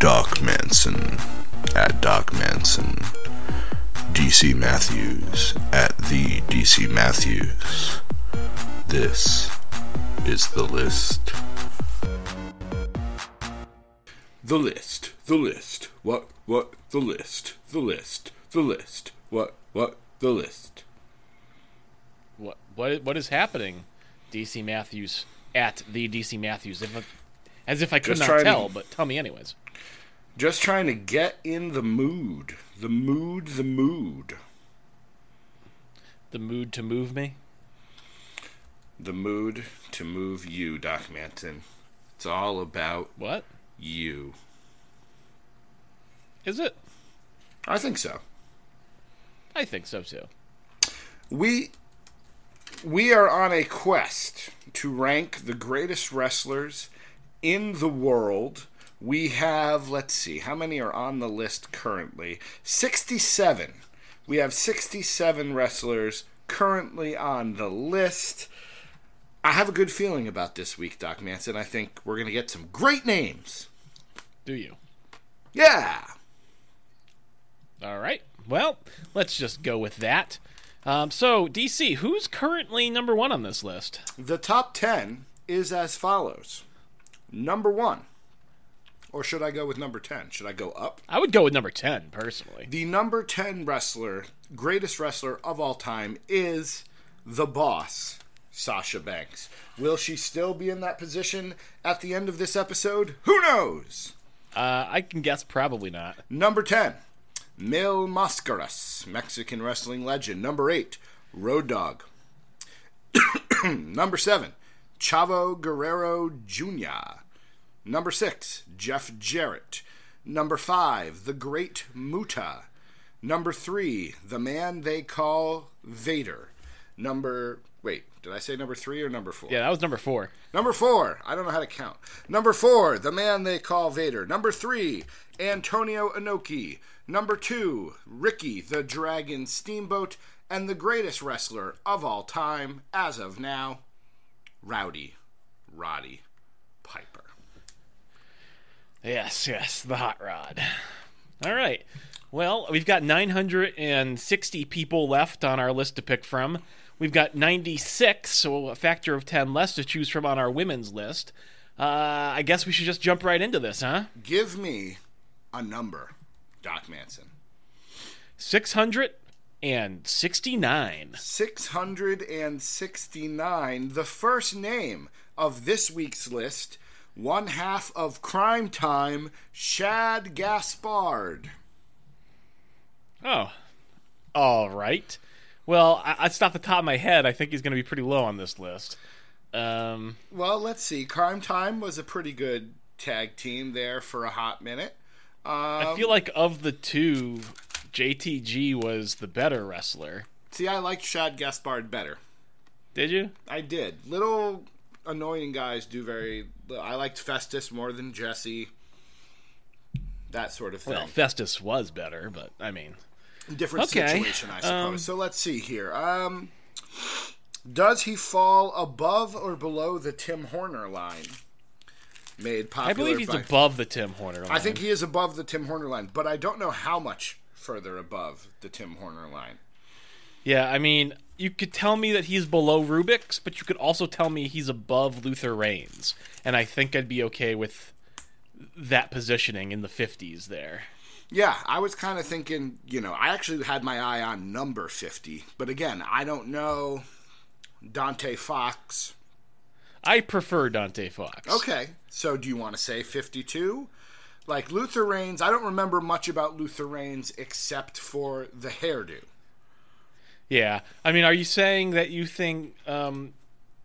Doc Manson at Doc Manson, DC Matthews at the DC Matthews. This is the list. The list, the list, what, what, the list, the list, the list, what, what, the list. What what what is happening? DC Matthews at the DC Matthews. If as if I could Just not trying to- tell, but tell me anyways. Just trying to get in the mood. The mood, the mood. The mood to move me. The mood to move you, Doc Manson. It's all about What you. is it? I think so. I think so too. We we are on a quest to rank the greatest wrestlers in the world. We have, let's see, how many are on the list currently? 67. We have 67 wrestlers currently on the list. I have a good feeling about this week, Doc Manson. I think we're going to get some great names. Do you? Yeah. All right. Well, let's just go with that. Um, so DC, who's currently number one on this list? The top 10 is as follows. Number 1. Or should I go with number 10? Should I go up? I would go with number ten personally. The number 10 wrestler, greatest wrestler of all time, is the boss, Sasha Banks. Will she still be in that position at the end of this episode? Who knows? Uh, I can guess probably not. Number 10, Mil Mascaras, Mexican wrestling legend. Number 8, Road Dog. Number 7, Chavo Guerrero Jr. Number 6, Jeff Jarrett. Number 5, The Great Muta. Number 3, The Man They Call Vader. Number, wait, did I say number 3 or number 4? Yeah, that was number four. Number four, I don't know how to count. Number four, the man they call Vader. Number three, Antonio Inoki. Number two, Ricky the Dragon Steamboat. And the greatest wrestler of all time, as of now, Rowdy Roddy. Yes, yes, the hot rod. All right. Well, we've got 960 people left on our list to pick from. We've got 96, so a factor of 10 less to choose from on our women's list. Uh, I guess we should just jump right into this, huh? Give me a number, Doc Manson. 669. 669, the first name of this week's list, one half of Crime Time, Shad Gaspard. Oh. All right. Well, I, I off the top of my head, I think he's going to be pretty low on this list. Um, Well, let's see. Crime Time was a pretty good tag team there for a hot minute. I Um, feel like of the two, JTG was the better wrestler. see, I liked Shad Gaspard better. Did you? I did. Little annoying guys do very. I liked Festus more than Jesse. That sort of thing. Well, Festus was better, but I mean, different Okay, situation, I suppose. um, so let's see here. Um, does he fall above or below the Tim Horner line? Made popular. I believe he's by- above the Tim Horner line. I think he is above the Tim Horner line, but I don't know how much further above the Tim Horner line. Yeah, I mean, you could tell me that he's below Rubik's, but you could also tell me he's above Luther Reigns, and I think I'd be okay with that positioning in the 50s there. Yeah, I was kind of thinking, you know, I actually had my eye on number 50, but again, I don't know Dante Fox. I prefer Dante Fox. Okay, so do you want to say 52? Like Luther Reigns, I don't remember much about Luther Reigns except for the hairdo. Yeah. I mean, are you saying that you think um,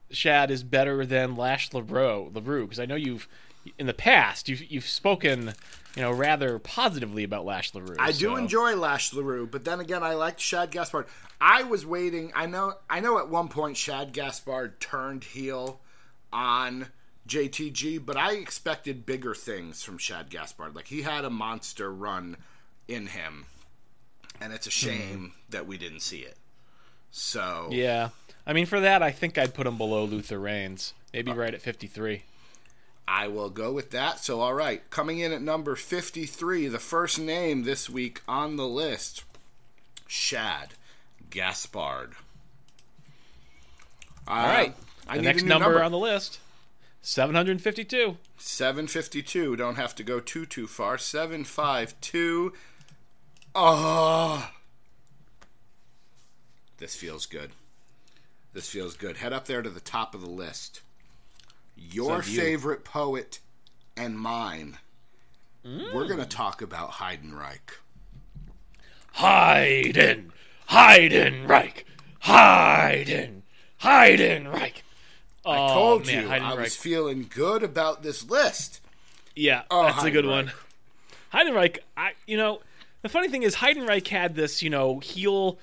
Shad is better than Lash LaRue? LaRue? Because I know you've, in the past, you've, you've spoken, you know, rather positively about Lash LaRue. I do enjoy Lash LaRue, but then again, I liked Shad Gaspard. I was waiting. I know. I know. At one point, Shad Gaspard turned heel on JTG, but I expected bigger things from Shad Gaspard. Like he had a monster run in him, and it's a shame that we didn't see it. So Yeah. I mean, for that, I think I'd put him below Luther Reigns. Maybe uh, right at 53. I will go with that. So, all right, coming in at number 53, the first name this week on the list Shad Gaspard. Uh, all right. I the next number, number. on the list 752. 752. Don't have to go too, too far. 752. Oh. Ah. This feels good. This feels good. Head up there to the top of the list. Your So you. favorite poet and mine. We're going to talk about Heidenreich. Haydn! Heidenreich! Haydn! Heidenreich! Oh, I told oh, man, you I was feeling good about this list. Yeah, Oh, that's a good one. Heidenreich, I you know, the funny thing is Heidenreich had this, you know, heel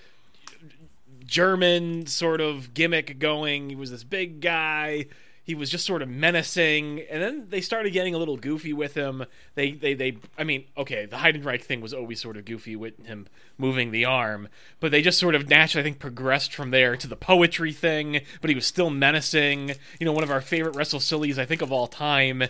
German sort of gimmick going. He was this big guy. He was just sort of menacing, and then they started getting a little goofy with him. They, they, they. I mean, okay, the Heidenreich thing was always sort of goofy with him moving the arm, but they just sort of naturally, I think, progressed from there to the poetry thing. But he was still menacing. You know, one of our favorite Wrestle Sillies, I think, of all time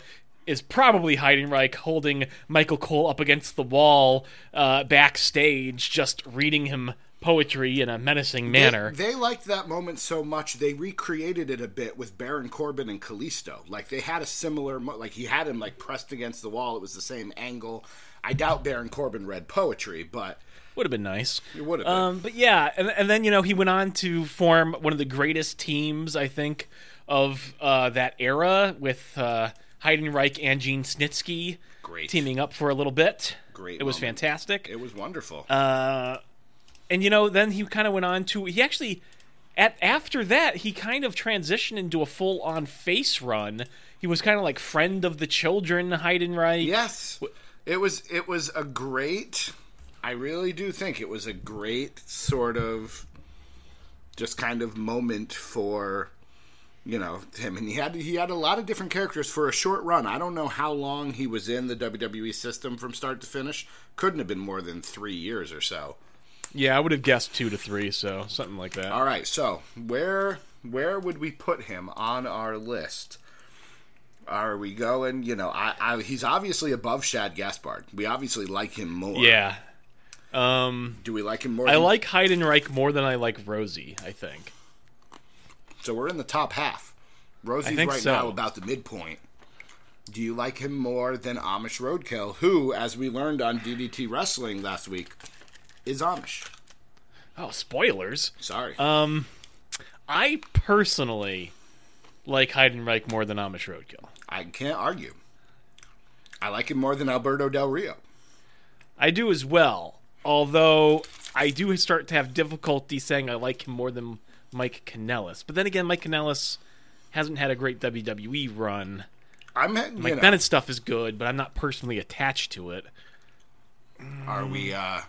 is probably Heidenreich holding Michael Cole up against the wall uh, backstage, just reading him poetry in a menacing manner. They, they liked that moment so much they recreated it a bit with Baron Corbin and Kalisto. Like they had a similar, like he had him like pressed against the wall. It was the same angle. I doubt Baron Corbin read poetry, but Would have been nice. it would have been. Um, but yeah, and, and then you know he went on to form one of the greatest teams I think of uh, that era with uh, Heidenreich and Gene Snitsky Great. teaming up for a little bit. Great It was fantastic. it was wonderful. Uh, and you know, then he kind of went on to he actually at after that he kind of transitioned into a full on face run. He was kind of like friend of the children Heidenreich. yes, it was. It was a great. I really do think it was a great sort of, just kind of moment for you know him and he had he had a lot of different characters for a short run i don't know how long he was in the wwe system from start to finish couldn't have been more than three years or so Yeah, I would have guessed two to three, so something like that. all right so where where would we put him on our list are we going you know I, I he's obviously above shad gaspard we obviously like him more Yeah. Um, do we like him more I than- like Heidenreich more than I like Rosie. I think. so we're in the top half rosie's right so. now about the midpoint do you like him more than Amish Roadkill, who, as we learned on DDT Wrestling last week, is Amish? Oh, spoilers. Sorry. Um, I personally like Heidenreich more than Amish Roadkill. I can't argue. I like him more than Alberto Del Rio. I do as well. Although I do start to have difficulty saying I like him more than Mike Kanellis. But then again, Mike Kanellis hasn't had a great WWE run. I'm, Mike know, Bennett's stuff is good, but I'm not personally attached to it. are we, uh,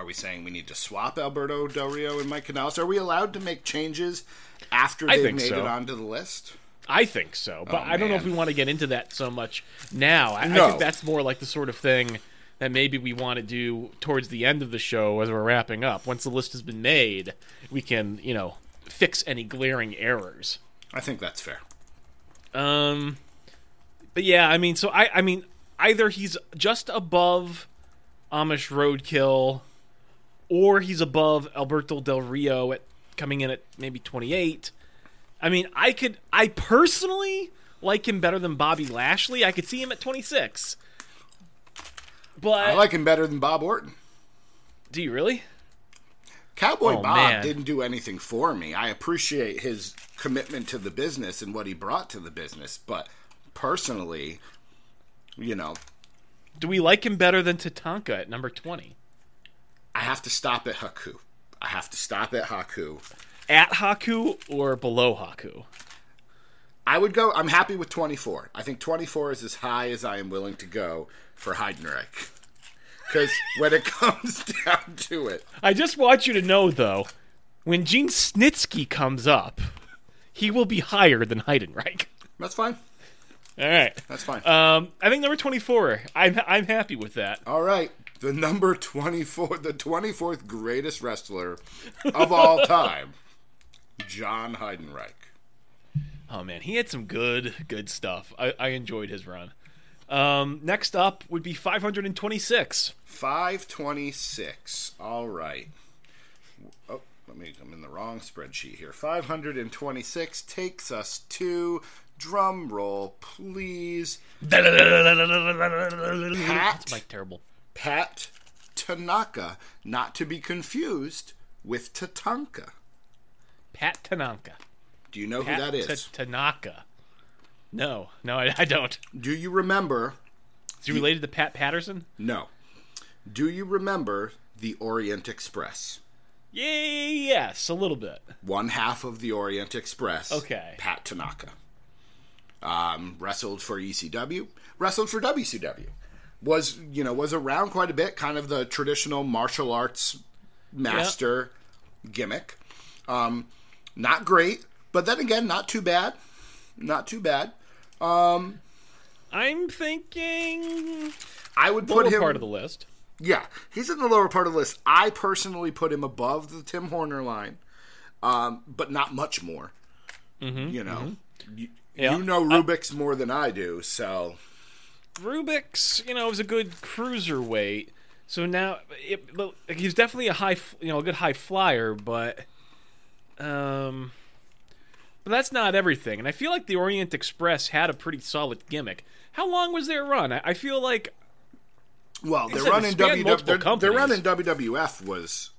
are we saying we need to swap Alberto Del Rio and Mike Kanellis? Are we allowed to make changes after they've made so. it onto the list? I think so, but Oh, I don't know if we want to get into that so much now. I, I No. think that's more like the sort of thing that maybe we want to do towards the end of the show as we're wrapping up. Once the list has been made, we can, you know, fix any glaring errors. I think that's fair. Um, but yeah, I mean, so I, I mean, either he's just above Amish Roadkill, or he's above Alberto Del Rio at coming in at maybe twenty eight. I mean, I could, I personally like him better than Bobby Lashley. I could see him at twenty six. But I like him better than Bob Orton. do you really? Cowboy Oh, Bob man. didn't do anything for me. I appreciate his commitment to the business and what he brought to the business, but personally, you know, Do we like him better than Tatanka at number twenty? I have to stop at Haku. I have to stop at Haku. At Haku or below Haku? I would go. I'm happy with 24. I think 24 is as high as I am willing to go for Heidenreich. Because when it comes down to it, I just want you to know, though, when Gene Snitsky comes up, he will be higher than Heidenreich. that's fine. All right. That's fine. Um, I think number 24. I'm, I'm happy with that. all right. The number 24, the 24th greatest wrestler of all time, John Heidenreich. Oh man, he had some good, good stuff. I, I enjoyed his run. Um, next up would be 526. 526. All right. Oh, let me. I'm in the wrong spreadsheet here. 526 takes us to drum roll, please. That's Mike terrible. Pat Tanaka, not to be confused with Tatanka. Pat Tanaka. Do you know Pat who that is? Ta- Tanaka. No, no, I, I don't. Do you remember? Is he related to Pat Patterson? No. Do you remember the Orient Express? Yeah, yes, a little bit. One half of the Orient Express. Okay. Pat Tanaka. Um, wrestled for ECW. Wrestled for WCW. Was you know was around quite a bit. Kind of the traditional martial arts master gimmick. Um, not great, but then again, not too bad. Not too bad. I'm thinking I would put lower him part of the list. Yeah, he's in the lower part of the list. I personally put him above the Tim Horner line, um, but not much more. You know, you, Yeah. you know Rubik's more than I do, so Rubik's, you know, was a good cruiserweight. So now it, look, he's definitely a high, you know, a good high flyer, but um, but that's not everything. And I feel like the Orient Express had a pretty solid gimmick. How long was their run? I, I feel like well, their run in spanned WW, multiple their, their run in. WWF was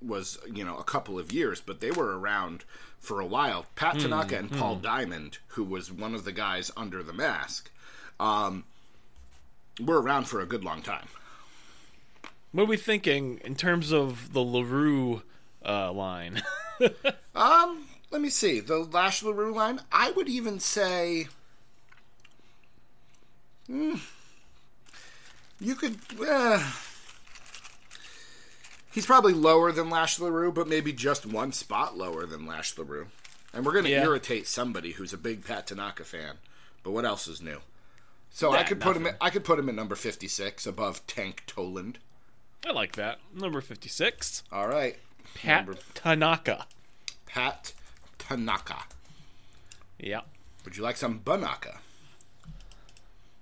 was you know a couple of years, but they were around for a while. Pat Hmm, Tanaka and Paul Diamond, who was one of the guys under the mask, um, were around for a good long time. what are we thinking in terms of the Larue uh, line? Um, let me see. The Lash LaRue line, I would even say. Hmm, you could. Uh, he's probably lower than Lash LaRue, but maybe just one spot lower than Lash LaRue. And we're going to Yeah. irritate somebody who's a big Pat Tanaka fan. But what else is new? So I could put him. At, I could put him at number fifty-six, above Tank Toland. I like that. Number fifty-six, All right, Pat Number- Tanaka. Pat Tanaka. Yeah. Would you like some Banaka?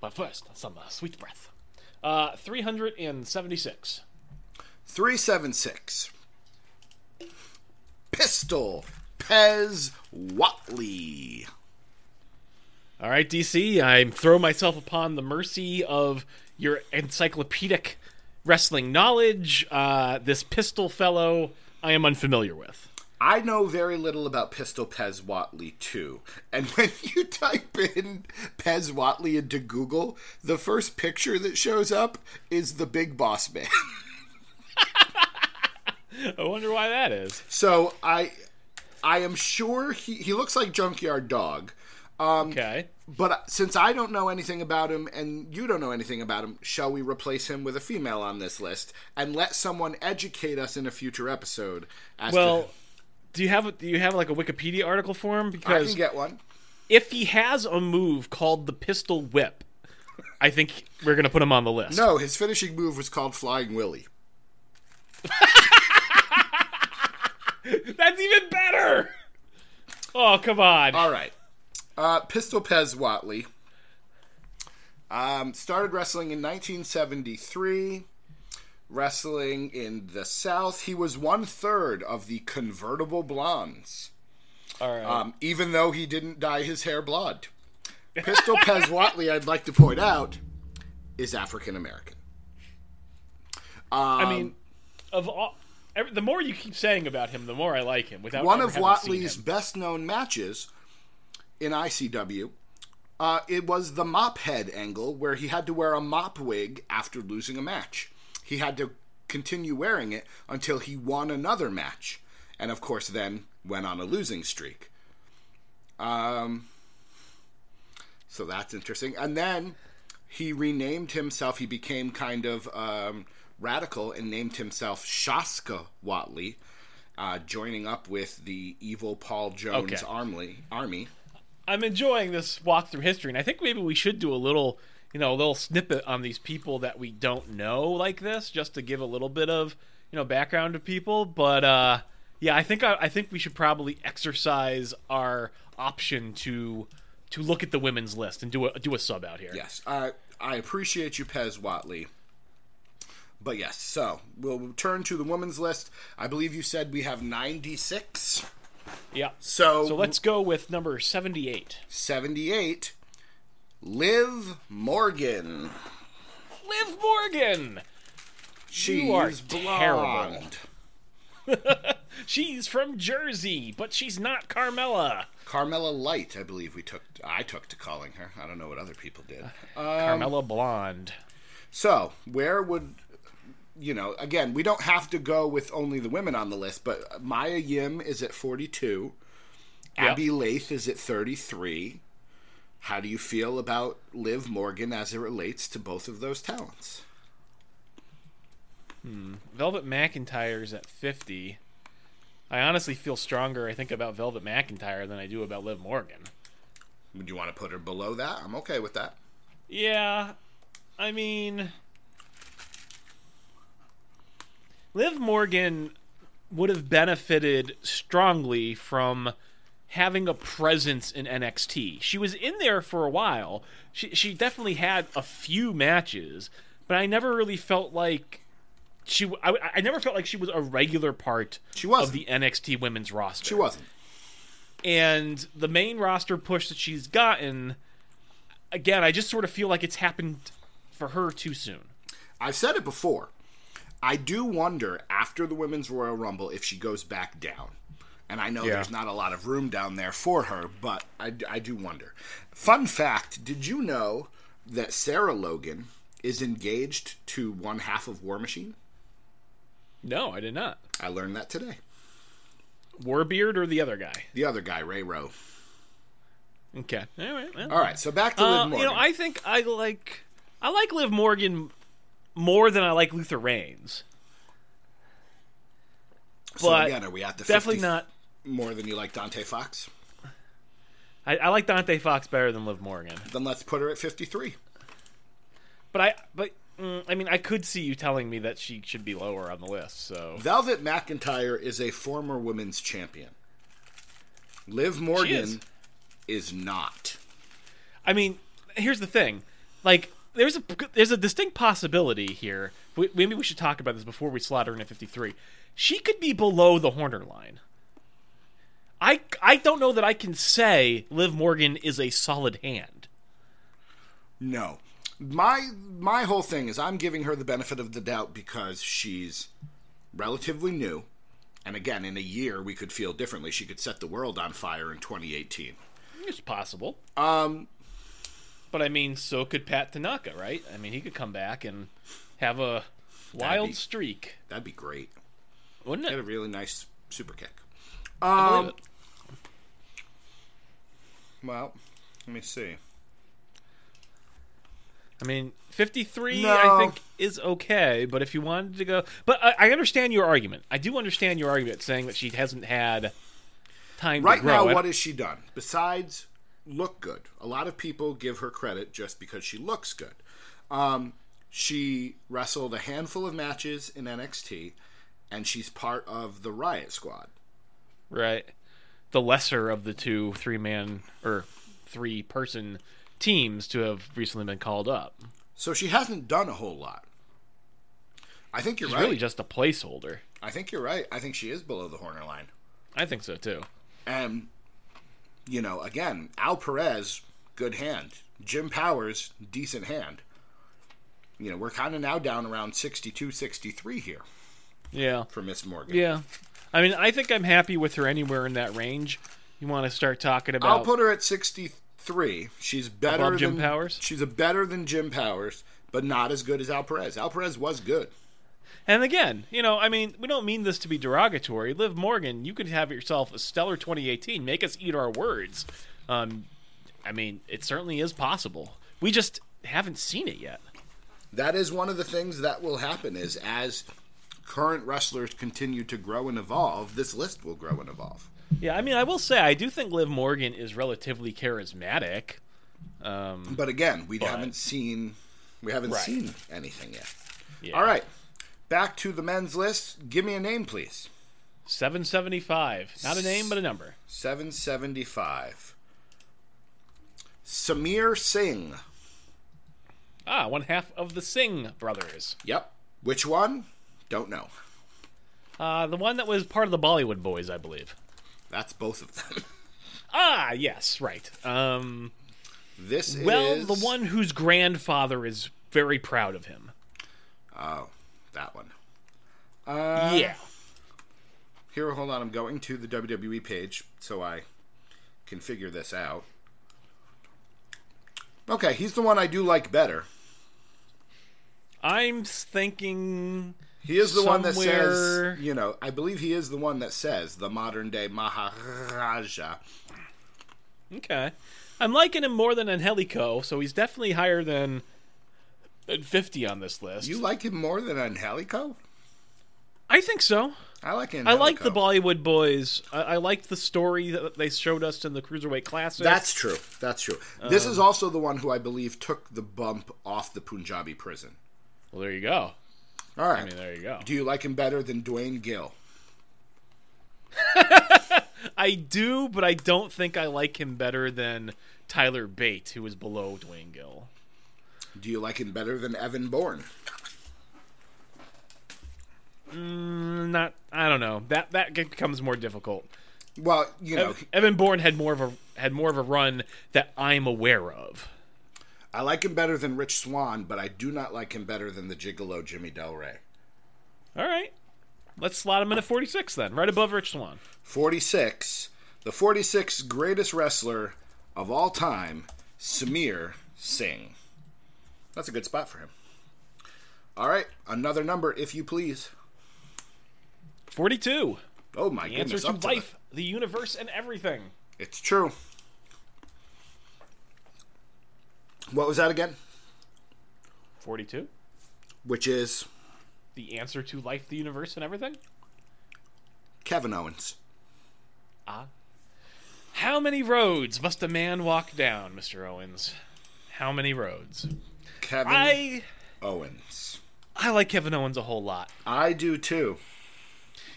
But first, some uh, sweet breath. Uh, 376. 376. Pistol Pez Whatley. All right, DC, I throw myself upon the mercy of your encyclopedic wrestling knowledge. Uh, this pistol fellow I am unfamiliar with. I know very little about Pistol Pez Whatley too. And when you type in Pez Whatley into Google, the first picture that shows up is the Big Boss Man. I wonder why that is. so I I am sure he, he looks like Junkyard Dog. Um, Okay. But since I don't know anything about him and you don't know anything about him, shall we replace him with a female on this list and let someone educate us in a future episode? As Well, to, do you have do you have like a Wikipedia article for him? Because I can get one. if he has a move called the pistol whip, I think we're gonna put him on the list. No, his finishing move was called Flying Willy. That's even better. Oh come on. All right. Uh, Pistol Pez Whatley um, started wrestling in 1973. Wrestling in the South, he was one third of the convertible blondes. All right. um, even though he didn't dye his hair blonde. Pistol Pez Whatley, I'd like to point out, is African American. I mean, of all, every, the more you keep saying about him, the more I like him. Without One of Watley's best known matches in ICW, uh, it was the mop head angle where he had to wear a mop wig after losing a match. He had to continue wearing it until he won another match, and of course, then went on a losing streak. Um, so that's interesting. And then he renamed himself. He became kind of um, radical and named himself Shaska Whatley, uh, joining up with the evil Paul Jones Okay. army. Army. I'm enjoying this walk through history, and I think maybe we should do a little, you know, a little snippet on these people that we don't know like this, just to give a little bit of, you know, background to people. But uh, Yeah, I think I, I think we should probably exercise our option to to look at the women's list and do a do a sub out here. Yes, I I appreciate you, Pez Whatley. But yes, so we'll turn to the women's list. I believe you said we have 96. Yeah. So, So let's go with number 78. 78. Liv Morgan. Liv Morgan. She's are blonde. terrible. She's from Jersey, but she's not Carmella. Carmella Light, I believe we took. I took to calling her. I don't know what other people did. Uh, Carmella Blonde. So, where would you know? Again, we don't have to go with only the women on the list, but Mia Yim is at forty-two. Yep. Abbey Laith is at thirty-three. How do you feel about Liv Morgan as it relates to both of those talents? Hmm. Velvet McIntyre's at 50. I honestly feel stronger, I think, about Velvet McIntyre than I do about Liv Morgan. Would you want to put her below that? I'm okay with that. Yeah, I mean, Liv Morgan would have benefited strongly from having a presence in NXT. She was in there for a while. She she definitely had a few matches, but I never really felt like she. I, I never felt like she was a regular part She of the NXT women's roster. She wasn't. and the main roster push that she's gotten. Again, I just sort of feel like it's happened for her too soon. I've said it before. I do wonder after the Women's Royal Rumble if she goes back down. And I know Yeah. there's not a lot of room down there for her, but I, I do wonder. Fun fact did you know that Sarah Logan is engaged to one half of War Machine? No, I did not. I learned that today. Warbeard or the other guy? The other guy, Ray Rowe. Okay. All right. well. All right, so back to Uh, Liv Morgan. you know, I think I like I like Liv Morgan more than I like Luther Reigns. so but again, are we at the Definitely 50 not. more than you like Dante Fox? I, I like Dante Fox better than Liv Morgan. Then let's put her at 53. But I but mm, I mean I could see you telling me that she should be lower on the list. So Velvet McIntyre is a former women's champion. Liv Morgan is. is not. I mean, here's the thing. Like, there's a there's a distinct possibility here. We- Maybe we should talk about this before we slaughter her in at 53. She could be below the Horner line. I I don't know that I can say Liv Morgan is a solid hand. No. My my whole thing is I'm giving her the benefit of the doubt because she's relatively new. And again, in a year we could feel differently. She could set the world on fire in 2018. It's possible. Um But I mean, so could Pat Tanaka, right? I mean, he could come back and have a wild be- streak, that'd be great. wouldn't it? Get a really nice super kick. Um well, let me see. I mean, 53, No. I think, is okay, but if you wanted to go. But I, I understand your argument. I do understand your argument saying that she hasn't had time Right to grow. now, what has she done besides look good? A lot of people give her credit just because she looks good. Um, she wrestled a handful of matches in NXT, and she's part of the Riot Squad. Right. The lesser of the two three man or three person teams to have recently been called up. So she hasn't done a whole lot. I think you're She's right. really just a placeholder. I think you're right. I think she is below the Horner line. I think so too. And, you know, again, Al Perez, good hand. Jim Powers, decent hand. You know, we're kind of now down around 62, 63 here Yeah. for Miss Morgan. Yeah. I mean, I think I'm happy with her anywhere in that range. You want to start talking about I'll put her at 63. She's better Jim than Powers? She's a better than Jim Powers, but not as good as Al Perez. Al Perez was good. And again, you know, I mean, we don't mean this to be derogatory. Liv Morgan, you could have yourself a stellar 2018. Make us eat our words. Um, I mean, it certainly is possible. We just haven't seen it yet. That is one of the things that will happen is as current wrestlers continue to grow and evolve, this list will grow and evolve. Yeah, I mean, I will say, I do think Liv Morgan is relatively charismatic. Um, But again, we haven't seen we haven't Right. seen anything yet. yeah. All right. Back to the men's list. Give me a name, please. 775. Not a name, but a number. 775. Samir Singh. Ah, one half of the Singh brothers. Yep. Which one? Don't know. Uh, the one that was part of the Bollywood Boys, I believe. That's both of them. Ah, yes, right. Um, This is well, is the one whose grandfather is very proud of him. Oh, that one. Uh, yeah. Here, hold on. I'm going to the WWE page so I can figure this out. Okay, he's the one I do like better. I'm thinking. He is the one that says, you know, I believe he is the one that says the modern day Maharaja. Okay. I'm liking him more than Angelico, so he's definitely higher than, than 50 on this list. You like him more than Angelico? I think so. I like him. I like the Bollywood Boys. I, I liked the story that they showed us in the Cruiserweight Classic. That's true. That's true. this is um, also the one who I believe took the bump off the Punjabi prison. well, there you go. All right. I mean, there you go. do you like him better than Duane Gill? I do, but I don't think I like him better than Tyler Bate, who is below Duane Gill. Do you like him better than Evan Bourne? Mm, Not, I don't know. That that becomes more difficult. Well, you know, Ev- Evan Bourne had more of a had more of a run that I'm aware of. I like him better than Rich Swann, but I do not like him better than the Gigolo Jimmy Del Ray. All right, let's slot him in at 46 then, right above Rich Swann. 46, the 46th greatest wrestler of all time, Samir Singh. That's a good spot for him. All right, another number, if you please. 42. Oh my The answer goodness! to up to life, the universe, and everything. It's true. What was that again? 42. Which is The answer to life, the universe, and everything. Kevin Owens. Ah. How many roads must a man walk down, Mr. Owens? How many roads? Kevin I Owens. I like Kevin Owens a whole lot. I do too.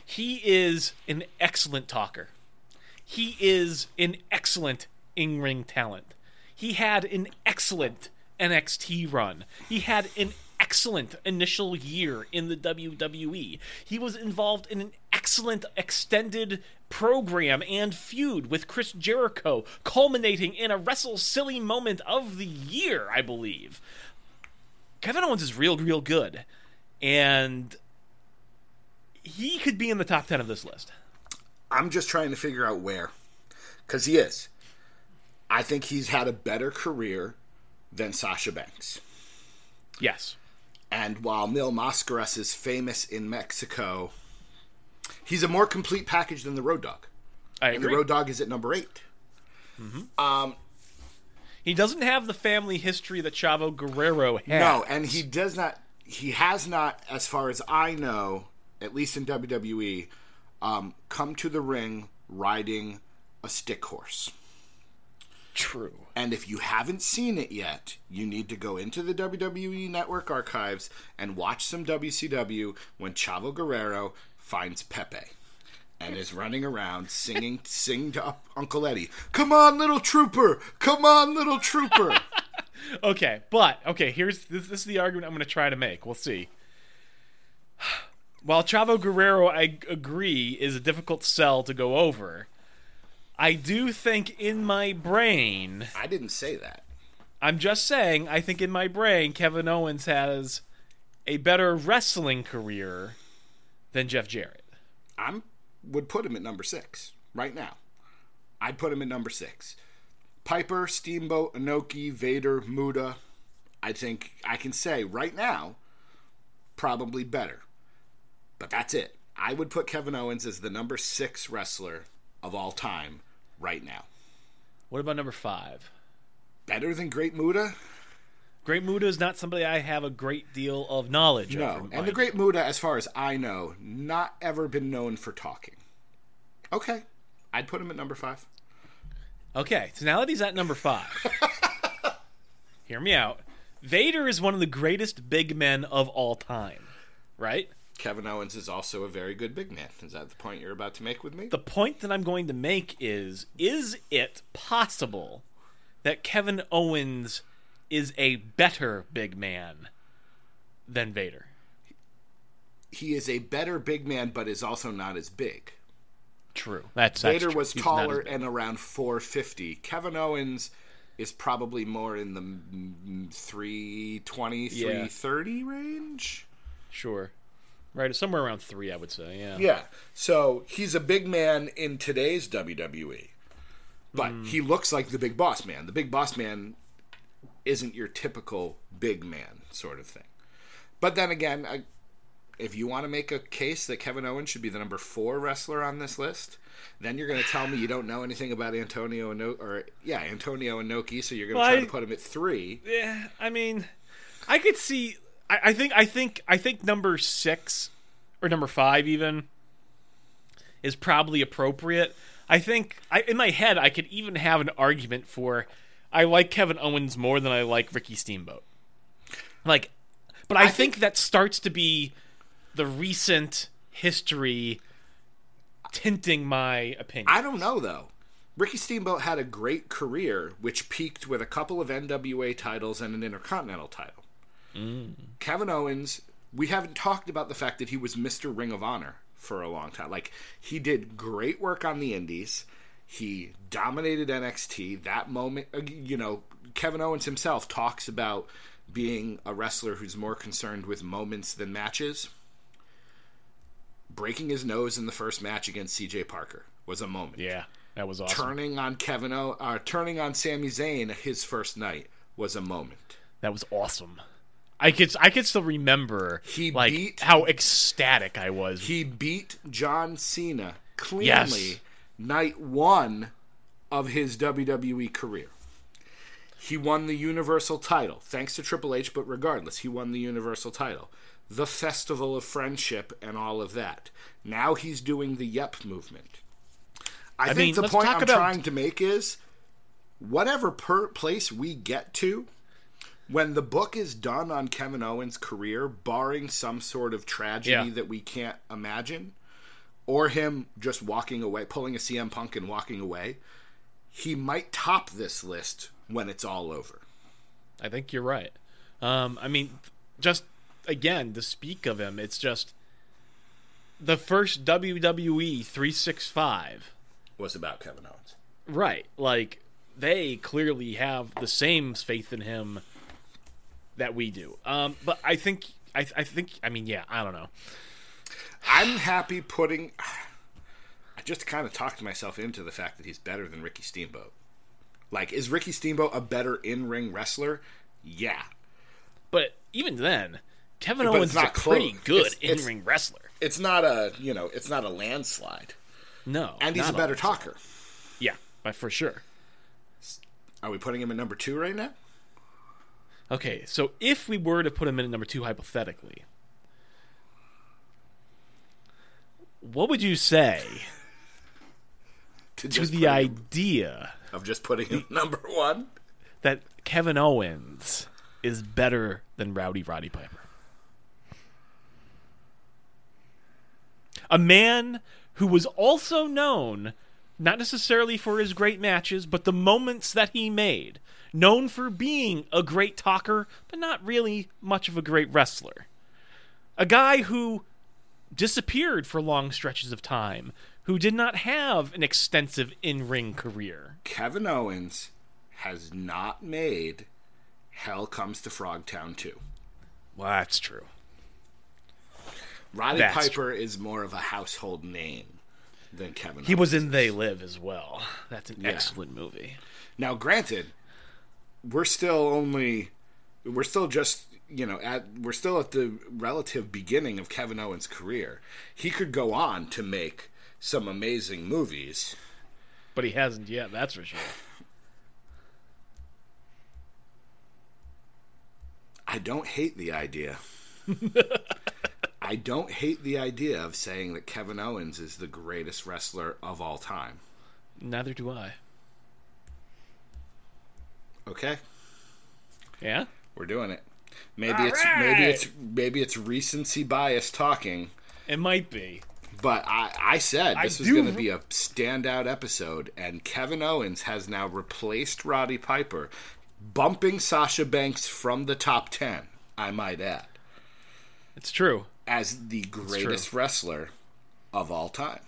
He is an excellent talker. He is an excellent in ring talent. He had an excellent NXT run. He had an excellent initial year in the WWE. He was involved in an excellent extended program and feud with Chris Jericho, culminating in a Wrestle Silly moment of the year, I believe. Kevin Owens is real, real good. And he could be in the top 10 of this list. I'm just trying to figure out where. Because he is. I think he's had a better career than Sasha Banks. Yes. And while Mil Mascaras is famous in Mexico, he's a more complete package than the Road Dog. I And the. Road Dog is at number eight. he doesn't have the family history that Chavo Guerrero had. No, and he does not. He has not, as far as I know, at least in WWE, um, come to the ring riding a stick horse. True. And if you haven't seen it yet, you need to go into the WWE Network archives and watch some WCW when Chavo Guerrero finds Pepe and is running around singing sing to Uncle Eddie. Come on, little trooper! Come on, little trooper! Okay, but okay, here's this, this is the argument I'm going to try to make. We'll see. While Chavo Guerrero, I agree, is a difficult sell to go over, I do think in my brain, I didn't say that. I'm just saying, I think in my brain, Kevin Owens has a better wrestling career than Jeff Jarrett. I'm would put him at number six right now. I'd put him at number six. Piper, Steamboat, Inoki, Vader, Muta. I think I can say right now, probably better. But that's it. I would put Kevin Owens as the number six wrestler of all time right now. What about number five? Better than Great Muta? Great Muta is not somebody I have a great deal of knowledge of. No. And the Great Muta, as far as I know, not ever been known for talking. Okay. I'd put him at number five. Okay, so now that he's at number five, hear me out. Vader is one of the greatest big men of all time, right? Kevin Owens is also a very good big man. Is that the point you're about to make with me? The point that I'm going to make is is it possible that Kevin Owens is a better big man than Vader? he is a better big man, but is also not as big. True. That's, that's Vader true. was taller and around 450. Kevin Owens is probably more in the mm, 320, Yeah. 330 range. Sure. Right, somewhere around three, I would say. Yeah. Yeah. So he's a big man in today's WWE. But Hmm. he looks like the big boss man. The big boss man isn't your typical big man sort of thing. But then again, I, if you want to make a case that Kevin Owens should be the number four wrestler on this list, then you're going to tell me you don't know anything about Antonio or yeah, Antonio Inoki, so you're going to Well, try I- to put him at three. Yeah, I mean, I could see. I, I think. I think. I think number six or number five even is probably appropriate. I think. I, in my head, I could even have an argument for. I like Kevin Owens more than I like Ricky Steamboat. Like, but I, I think, think- that starts to be the recent history tinting my opinion. I don't know though. Ricky Steamboat had a great career, which peaked with a couple of NWA titles and an Intercontinental title. Mm. Kevin Owens, we haven't talked about the fact that he was Mr. Ring of Honor for a long time. Like, he did great work on the Indies. He dominated NXT. That moment, uh, you know, Kevin Owens himself talks about being a wrestler who's more concerned with moments than matches. Breaking his nose in the first match against CJ Parker was a moment yeah, that was awesome. turning on Kevin O, uh, turning on Sami Zayn his first night was a moment. That was awesome. I could I could still remember He like beat- how ecstatic I was. He beat John Cena cleanly Yes. Night one of his WWE career. He won the Universal title, thanks to Triple H, but regardless, he won the Universal title. The Festival of Friendship and all of that. Now he's doing the Yep movement. I, think mean, the point I'm about- trying to make is whatever per place we get to, when the book is done on Kevin Owens' career, barring some sort of tragedy Yeah. that we can't imagine, or him just walking away, pulling a CM Punk and walking away, he might top this list when it's all over. I think you're right. Um, I mean, just again to speak of him, it's just the first WWE 365. Was about Kevin Owens. Right, like they clearly have the same faith in him that we do. Um, but I think I, I think I mean yeah I don't know. I'm happy putting. I just kind of talked myself into the fact that he's better than Ricky Steamboat. Like, is Ricky Steamboat a better in ring wrestler? Yeah. But even then, Kevin But Owens is a not pretty good in ring wrestler. It's not a, you know, it's not a landslide. No, And he's a better talker. Yeah, but for sure. Are we putting him at number two right now? Okay, so if we were to put him in at number two hypothetically, what would you say to just the put him- idea of just putting him number one? that Kevin Owens is better than Rowdy Roddy Piper? A man who was also known not necessarily for his great matches, but the moments that he made. Known for being a great talker, but not really much of a great wrestler. A guy who disappeared for long stretches of time, who did not have an extensive in ring career. Kevin Owens has not made Hell Comes to Frogtown 2. Well, that's true. Roddy That's Piper is more of a household name than Kevin He Owens. was in They Live as well. That's an Yeah. excellent movie. Now, granted, we're still only, we're still just, you know, at we're still at the relative beginning of Kevin Owens' career. He could go on to make some amazing movies. But he hasn't yet, that's for sure. I don't hate the idea. I don't hate the idea of saying that Kevin Owens is the greatest wrestler of all time. Neither do I. Okay, Yeah? we're doing it. Maybe it's maybe it's maybe it's recency bias talking. It might be. But I, I said I this was going to be a standout episode, and Kevin Owens has now replaced Roddy Piper, bumping Sasha Banks from the top 10, I might add, It's true. as the greatest wrestler of all time.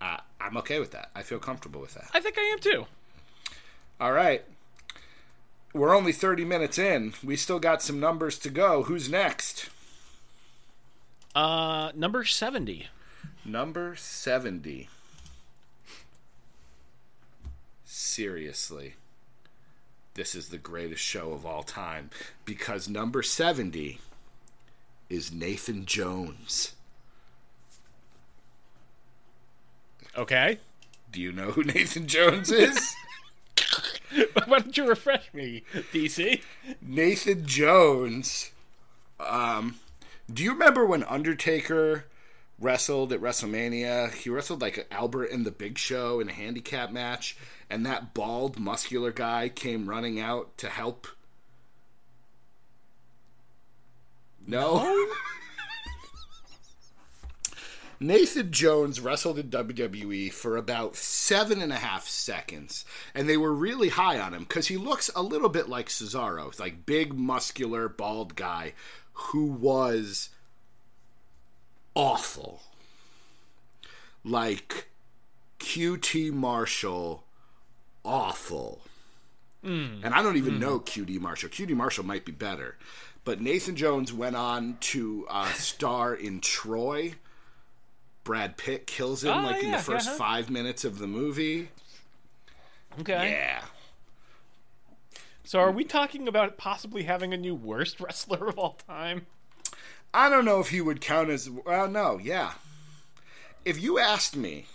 Uh, I'm okay with that. I feel comfortable with that. I think I am too. All right. We're only 30 minutes in. We still got some numbers to go. Who's next? Uh, number 70. Number 70. Seriously. This is the greatest show of all time because number 70 is Nathan Jones. Okay. Do you know who Nathan Jones is? Why don't you refresh me, DC? Nathan Jones. Um, do you remember when Undertaker wrestled at WrestleMania? He wrestled like Albert in the Big Show in a handicap match, and that bald, muscular guy came running out to help. No. Nathan Jones wrestled in WWE for about seven and a half seconds, and they were really high on him because he looks a little bit like Cesaro, like big, muscular, bald guy who was awful, like QT Marshall, awful. And I don't even know QT Marshall. QT Marshall might be better, but Nathan Jones went on to uh, star in Troy. Brad Pitt kills him Oh, like in the first uh-huh. five minutes of the movie. Okay. Yeah. So are we talking about possibly having a new worst wrestler of all time? I don't know if he would count as well. No, yeah. If you asked me,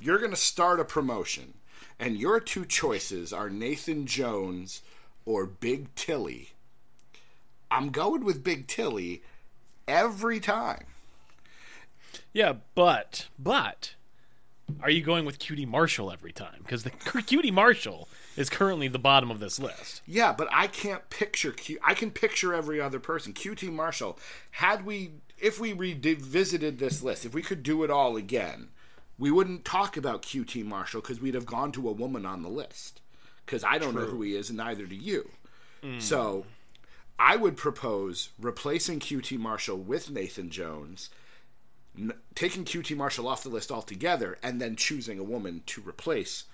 you're going to start a promotion, and your two choices are Nathan Jones or Big Tilly. I'm going with Big Tilly every time. Yeah, but but are you going with QT Marshall every time? Because the QT Marshall is currently the bottom of this list. Yeah, but I can't picture Q. I can picture every other person. QT Marshall. Had we, if we revisited this list, if we could do it all again, we wouldn't talk about QT Marshall because we'd have gone to a woman on the list. Because I don't know who he is, and neither do you. Mm. So, I would propose replacing QT Marshall with Nathan Jones, n- taking QT Marshall off the list altogether, and then choosing a woman to replace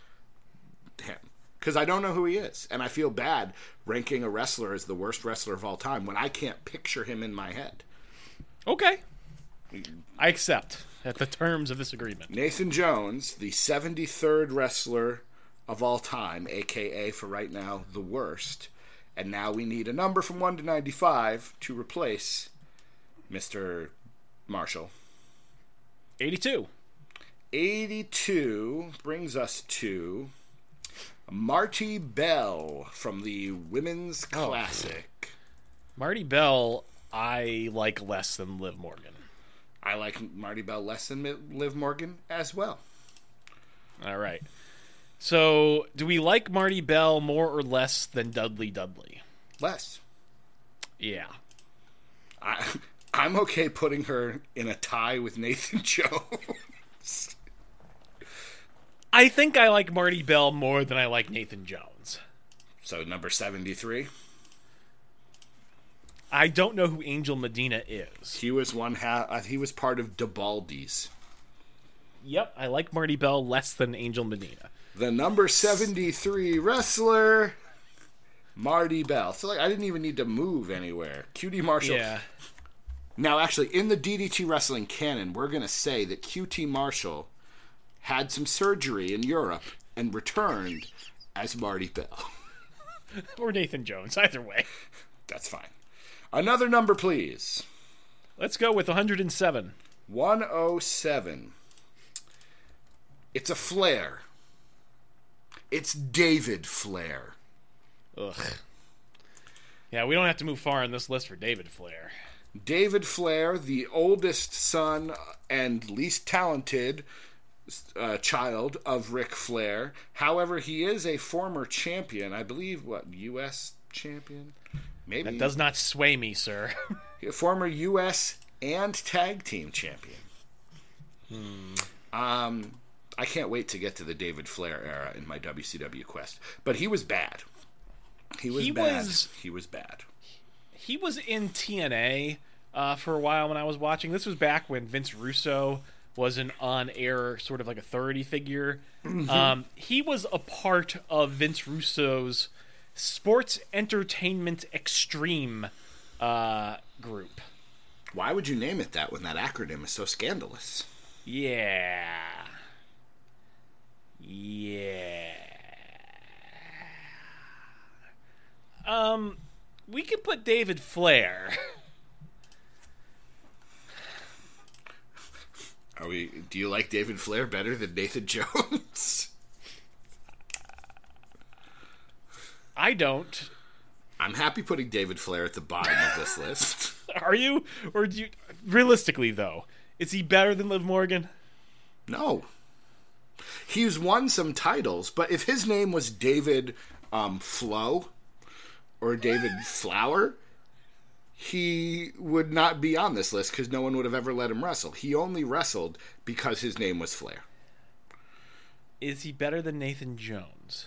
him because I don't know who he is, and I feel bad ranking a wrestler as the worst wrestler of all time when I can't picture him in my head. Okay. I accept at the terms of this agreement. Nathan Jones, the 73rd wrestler of all time, aka for right now the worst, and now we need a number from 1 to 95 to replace Mr. Marshall. 82. 82 brings us to Marti Belle from the Women's oh. Classic. Marti Belle, I like less than Liv Morgan. I like Marti Belle less than Liv Morgan as well. All right. So, do we like Marti Belle more or less than Dudley Dudley? Less. Yeah. I, I'm okay putting her in a tie with Nathan Jones. I think I like Marti Belle more than I like Nathan Jones. so number 73. I don't know who Angel Medina is. He was one half. Uh, he was part of DeBaldi's. Yep, I like Marti Belle less than Angel Medina. The number 73 wrestler, Marti Belle. So like I didn't even need to move anywhere. QT Marshall. Yeah. Now, actually, in the DDT wrestling canon, we're going to say that QT Marshall had some surgery in Europe and returned as Marti Belle. Or Nathan Jones, either way. That's fine. Another number, please. Let's go with 107. 107. It's a Flair. It's David Flair. Ugh. Yeah, we don't have to move far on this list for David Flair. David Flair, the oldest son and least talented uh, child of Ric Flair. However, he is a former champion, I believe, what, U.S. champion. Maybe That does not sway me, sir. former U.S. and tag team champion. Um, I can't wait to get to the David Flair era in my WCW quest. But he was bad. He was He bad. was- He was bad. He was in TNA uh, for a while when I was watching. This was back when Vince Russo was an on-air sort of like authority figure. Um, he was a part of Vince Russo's Sports Entertainment Extreme uh, group. Why would you name it that when that acronym is so scandalous? Yeah. Yeah. Um, we can put David Flair. Are we? Do you like David Flair better than Nathan Jones? I don't. I'm happy putting David Flair at the bottom of this list. Are you? Or do you. Realistically, though, is he better than Liv Morgan? No. He's won some titles, but if his name was David um, Flo or David Flower, he would not be on this list because no one would have ever let him wrestle. He only wrestled because his name was Flair. Is he better than Nathan Jones?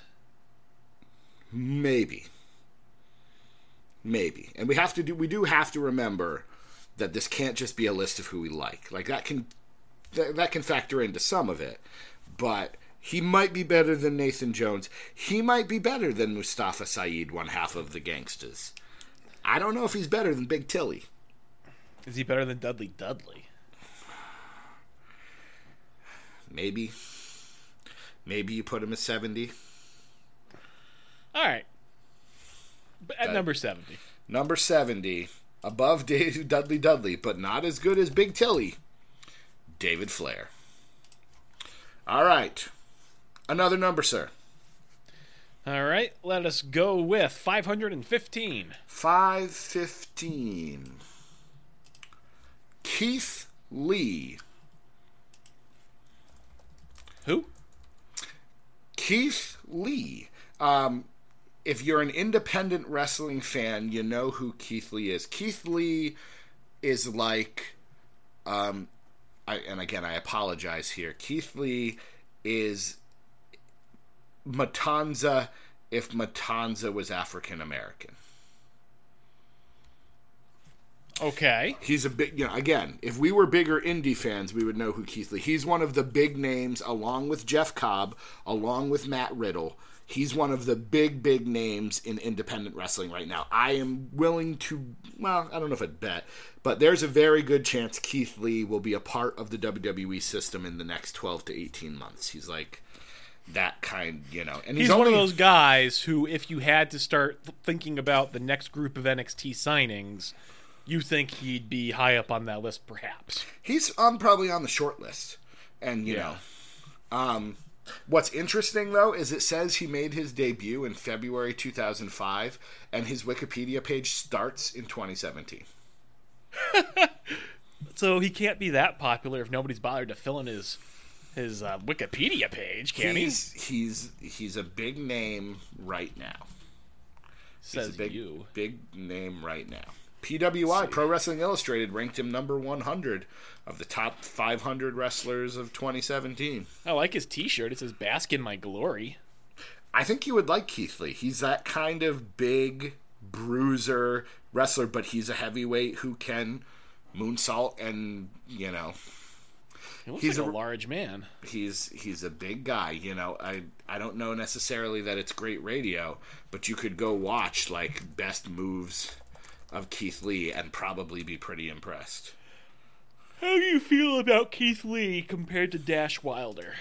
Maybe. Maybe. And we have to do we do have to remember that this can't just be a list of who we like. Like that can that, that can factor into some of it. But he might be better than Nathan Jones. He might be better than Mustafa Saeed, one half of the gangsters. I don't know if he's better than Big Tilly. Is he better than Dudley Dudley? Maybe. Maybe you put him at 70. All right. But at That- number 70. Number 70, above Dave, Dudley Dudley, but not as good as Big Tilly, David Flair. All right. Another number, sir. All right, let us go with 515. 515. Keith Lee. Who? Keith Lee. Um, if you're an independent wrestling fan, you know who Keith Lee is. Keith Lee is like, um, I, and again, I apologize here. Keith Lee is Matanza if Matanza was African American. Okay. He's a big, you know, again, if we were bigger indie fans, we would know who Keith Lee. He's one of the big names, along with Jeff Cobb, along with Matt Riddle. He's one of the big, big names in independent wrestling right now. I am willing to, well, I don't know if I'd bet, but there's a very good chance Keith Lee will be a part of the WWE system in the next 12 to 18 months. He's like that kind, you know. And he's, He's one of those guys who, if you had to start thinking about the next group of NXT signings, you think he'd be high up on that list, perhaps. He's um, probably on the short list. And, you Yeah. know, um, what's interesting, though, is it says he made his debut in February 2005, and his Wikipedia page starts in 2017. So he can't be that popular if nobody's bothered to fill in his his uh, Wikipedia page, can he? He's, he's, he's a big name right now. He's Says a big, you. big name right now. PWI, Pro Wrestling Illustrated, ranked him number 100 of the top 500 wrestlers of 2017. I like his T-shirt. It says "Bask in my glory." I think you would like Keith Lee. He's that kind of big bruiser wrestler, but he's a heavyweight who can moonsault and you know He's like a, a- large man. he's he's a big guy. You know, I I don't know necessarily that it's great radio, but you could go watch like best moves of Keith Lee and probably be pretty impressed. How do you feel about Keith Lee compared to Dash Wilder?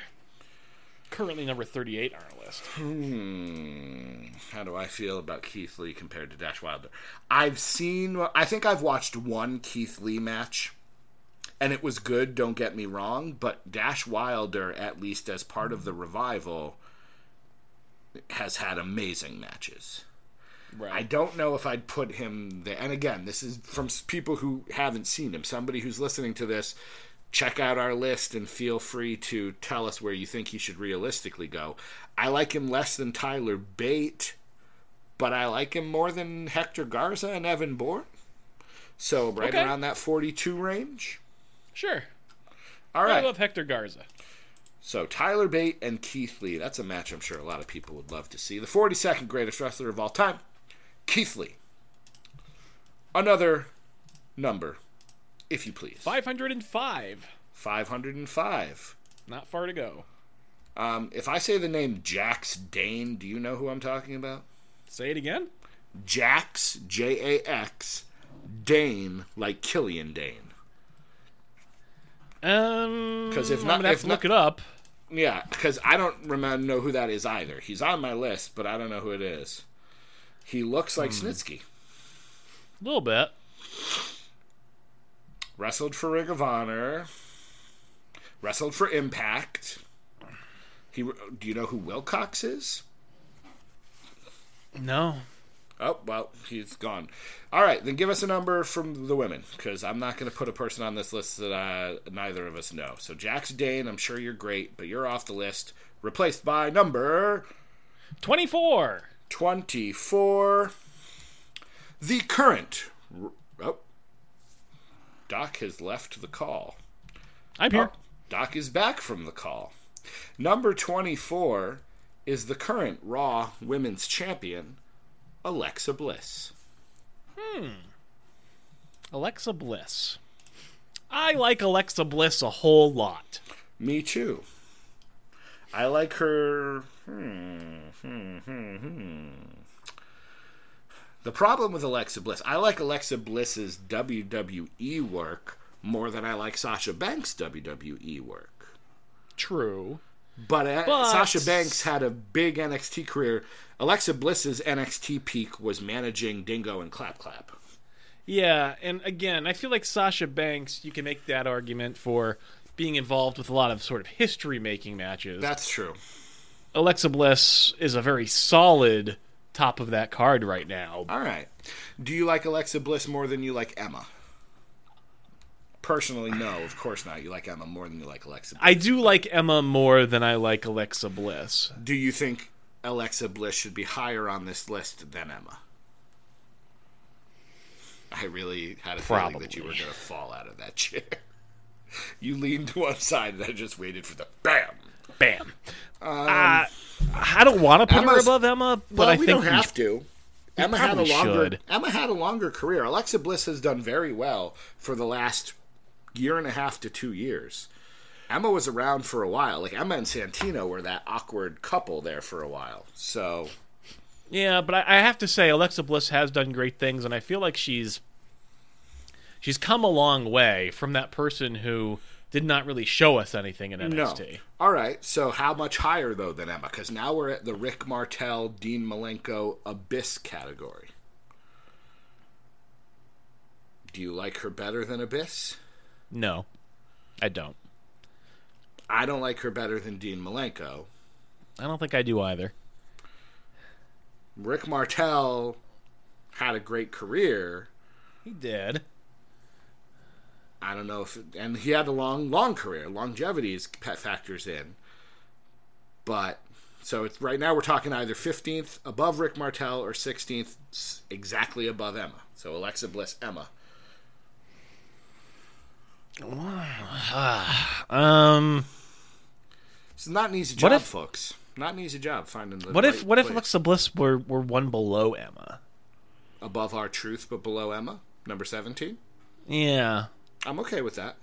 Currently number 38 on our list. Hmm. How do I feel about Keith Lee compared to Dash Wilder? I've seen. I think I've watched one Keith Lee match, and it was good. Don't get me wrong, but Dash Wilder, at least as part of the revival, has had amazing matches. Right. I don't know if I'd put him there. And again, this is from people who haven't seen him. Somebody who's listening to this, check out our list and feel free to tell us where you think he should realistically go. I like him less than Tyler Bate, but I like him more than Hector Garza and Evan Bourne. So right Okay. around that 42 range. Sure. All right. I love Hector Garza. So Tyler Bate and Keith Lee. That's a match I'm sure a lot of people would love to see. The 42nd greatest wrestler of all time, Keith Lee. Another number, if you please. 505. 505. Not far to go. Um, if I say the name Jax Dane, do you know who I'm talking about? Say it again. Jax, J A X, Dane, like Killian Dane. Um, 'Cause if not- if to not- look it up. Yeah, because I don't remember know who that is either. He's on my list, but I don't know who it is. He looks like Snitsky. A little bit. Wrestled for Ring of Honor. Wrestled for Impact. He, do you know who Wilcox is? No. Oh well, he's gone. All right, then give us a number from the women, because I'm not going to put a person on this list that uh, neither of us know. So Jax Dane, I'm sure you're great, but you're off the list. Replaced by number 24. 24. The current. Oh, Doc has left the call. I'm here. Oh, Doc is back from the call. Number 24 is the current Raw Women's Champion, Alexa Bliss. Hmm. Alexa Bliss. I like Alexa Bliss a whole lot. Me too. I like her. Hmm, hmm, hmm, hmm. The problem with Alexa Bliss, I like Alexa Bliss's WWE work more than I like Sasha Banks' WWE work. True. But, uh, But- Sasha Banks had a big NXT career. Alexa Bliss's NXT peak was managing Dingo and Clap Clap. Yeah, and again, I feel like Sasha Banks, you can make that argument for being involved with a lot of sort of history making matches. That's true. Alexa Bliss is a very solid top of that card right now. All right. Do you like Alexa Bliss more than you like Emma? Personally, no, of course not. You like Emma more than you like Alexa. Bliss. I do like Emma more than I like Alexa Bliss. Do you think Alexa Bliss should be higher on this list than Emma? I really had a feeling that you were going to fall out of that chair. You leaned to one side, and I just waited for the bam. Bam. uh, I don't want to put her above Emma, but Well, I we think don't have to. Emma had a longer. should. Emma had a longer career. Alexa Bliss has done very well for the last year and a half to two years. Emma was around for a while. Like Emma and Santino were that awkward couple there for a while. So Yeah, but I, I have to say Alexa Bliss has done great things, and I feel like she's she's come a long way from that person who did not really show us anything in no. NXT. All right. So how much higher though than Emma? Because now we're at the Rick Martel, Dean Malenko Abyss category. Do you like her better than Abyss? No, I don't. I don't like her better than Dean Malenko. I don't think I do either. Rick Martel had a great career. He did. I don't know if, and he had a long, long career. Longevity is pet factors in, but so it's right now we're talking either 15th above Rick Martel or 16th exactly above Emma. So Alexa Bliss, Emma. Um, It's not an easy What job, if- folks. Not an easy job finding the. what if right what if place. Alexa Bliss were were one below Emma? above R-Truth but below Emma, number 17? Yeah, I'm okay with that.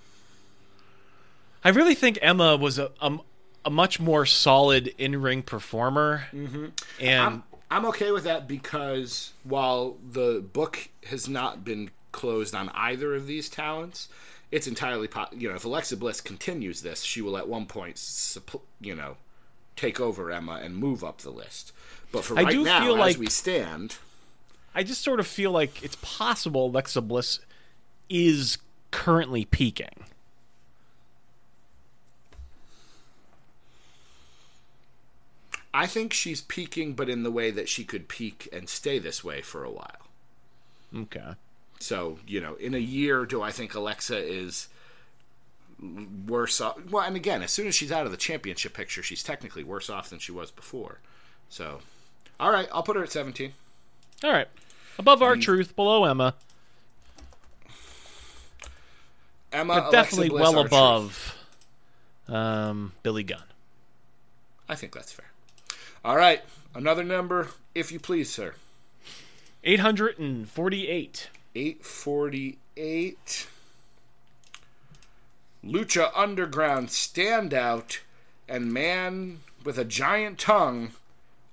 I really think Emma was a a, a much more solid in ring performer, mm-hmm. and I'm, I'm okay with that because while the book has not been closed on either of these talents, it's entirely po- you know if Alexa Bliss continues this, she will at one point supp- you know take over Emma and move up the list. But for right I do now, feel as like- we stand, I just sort of feel like it's possible Alexa Bliss is currently peaking. I think she's peaking, but in the way that she could peak and stay this way for a while. Okay. So, you know, in a year, do I think Alexa is worse off? Well, and again, as soon as she's out of the championship picture, she's technically worse off than she was before. So, all right, I'll put her at 17. All right. Above R-Truth, below Emma, Emma, Alexa definitely Bliss, well above um, Billy Gunn. I think that's fair. All right, another number, if you please, sir. 848. 848. Lucha Underground standout and man with a giant tongue.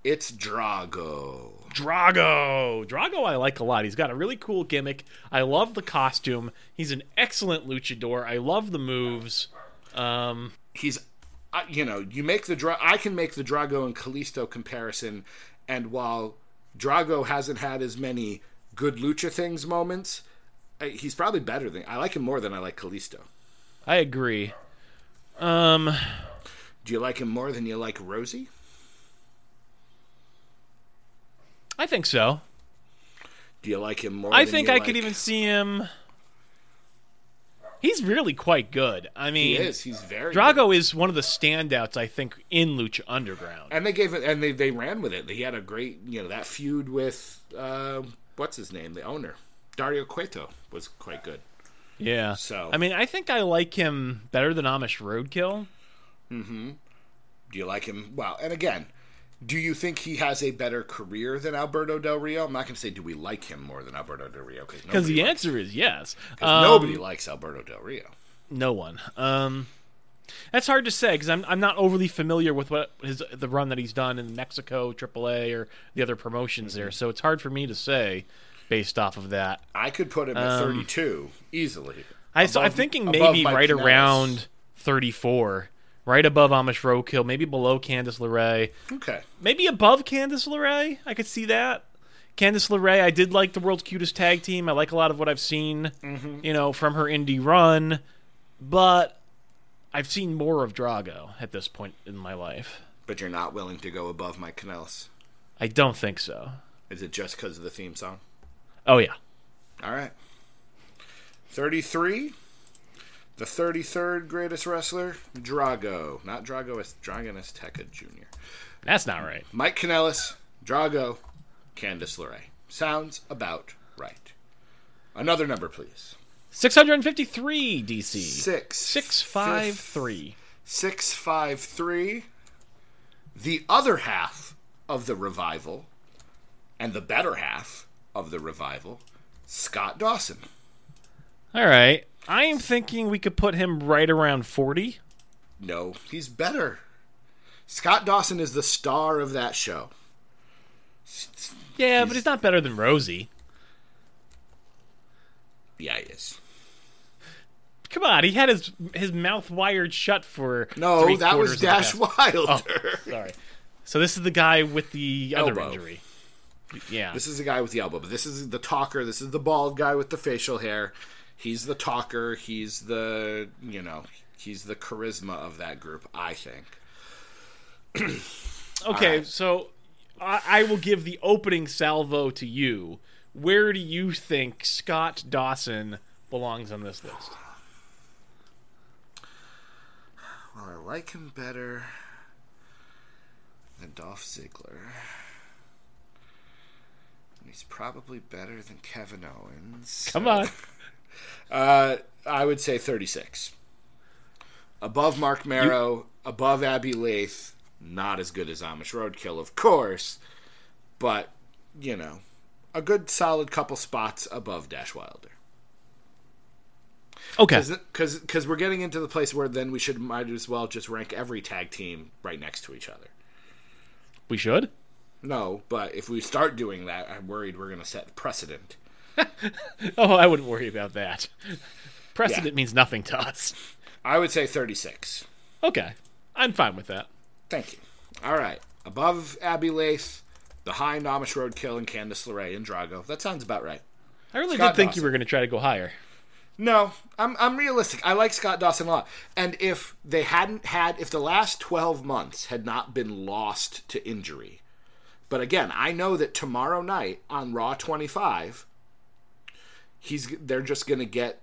It's Drago. Drago. Drago, I like a lot. He's got a really cool gimmick. I love the costume. He's an excellent luchador. I love the moves. Um, He's, uh, you know, you make the Dra- I can make the Drago and Kalisto comparison, and while Drago hasn't had as many good lucha things moments, he's probably better than I like him more than I like Kalisto. I agree. Um, Do you like him more than you like Rosie? I think so. Do you like him more? I think I could even see him. He's really quite good. I mean, He is. He's very good. Drago is one of the standouts, I think, in Lucha Underground. and they gave it, and they they ran with it. He had a great, you know, that feud with uh, what's his name, the owner, Dario Cueto, was quite good. Yeah. So- I mean, I think I like him better than Amish Roadkill. Do you like him? Well, and again, do you think he has a better career than Alberto Del Rio? I'm not going to say do we like him more than Alberto Del Rio because Because the answer is yes. nobody Um, likes Alberto Del Rio. No one. Um, that's hard to say because I'm I'm not overly familiar with what his the run that he's done in Mexico, AAA, or the other promotions Mm-hmm. there. So it's hard for me to say based off of that. I could put him at 32 easily. Um, I, so I'm Above- thinking maybe right Kanellis. around 34, right above Amish Roadkill, maybe below Candice LeRae, Okay. maybe above Candice LeRae. I could see that. Candice LeRae, I did like the world's cutest tag team. I like a lot of what I've seen, Mm-hmm. you know, from her indie run, but I've seen more of Drago at this point in my life. But you're not willing to go above Mike Kanellis. I don't think so. Is it just because of the theme song? Oh yeah, All right. 33. The 33rd greatest wrestler, Drago. Not Drago, it's Dragon Azteca Jr. that's not right. Mike Kanellis, Drago, Candice LeRae. Sounds about right. Another number, please. 653 DC. Six. 653. 653. The other half of the revival, and the better half of the revival, Scott Dawson. All right. I am thinking we could put him right around 40. No, he's better. Scott Dawson is the star of that show. Yeah, but he's not better than Rosie. Yeah, he is. Come on, he had his his mouth wired shut for No, that was quarters of the Dash half. Oh, Wilder. Sorry. So this is the guy with the other Elbow. injury. Yeah. This is the guy with the elbow, but this is the talker. This is the bald guy with the facial hair. He's the talker. He's the, you know, he's the charisma of that group, I think. okay, Alright. so I, I will give the opening salvo to you. Where do you think Scott Dawson belongs on this list? Well, I like him better than Dolph Ziggler. And he's probably better than Kevin Owens. Come on. Uh, I would say 36. Above Marc Mero, above Abbey Laith, not as good as Amish Roadkill, of course, but, you know, a good solid couple spots above Dash Wilder. Okay. Because we're getting into the place where then we should might as well just rank every tag team right next to each other. We should? No, but if we start doing that, I'm worried we're going to set precedent. Oh, I wouldn't worry about that. Precedent means nothing to us. I would say 36. Okay. I'm fine with that. Thank you. All right. Above Abbey Laith, behind Amish Roadkill and Candice LeRae and Drago. That sounds about right. I really Scott did think Dawson. you were going to try to go higher. No, I'm I'm realistic. I like Scott Dawson a lot. And if they hadn't had if the last 12 months had not been lost to injury. But again, I know that tomorrow night on Raw 25 he's they're just going to get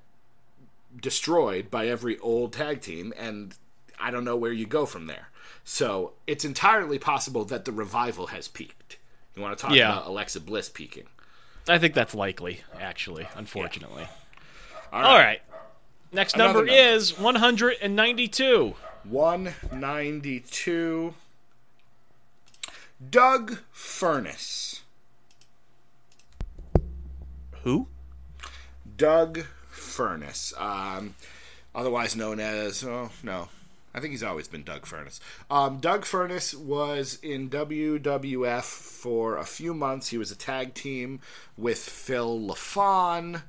destroyed by every old tag team and I don't know where you go from there. So, it's entirely possible that the revival has peaked. You want to talk Yeah. about Alexa Bliss peaking. I think that's likely, actually, unfortunately. All All right. Next Another number, number. is 192. 192. Doug Furnace. Who? Doug Furnace. Um, otherwise known as, oh, no. I think he's always been Doug Furnace. Um, Doug Furnace was in WWF for a few months. He was a tag team with Phil LaFon.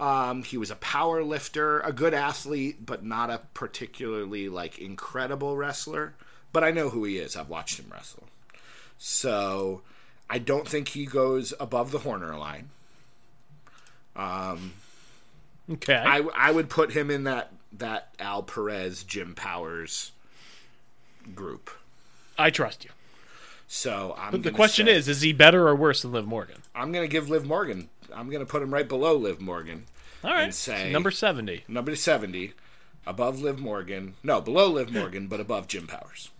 Um, he was a power lifter, a good athlete, but not a particularly like incredible wrestler. But I know who he is. I've watched him wrestle. So I don't think he goes above the Horner line. Okay. I, I would put him in that that Al Perez, Jim Powers group. I trust you. So I'm. But the question say- is, is he better or worse than Liv Morgan? I'm going to give Liv Morgan. I'm going to put him right below Liv Morgan, All right. And say- number 70. number seventy, above Liv Morgan. No, below Liv Morgan, but above Jim Powers.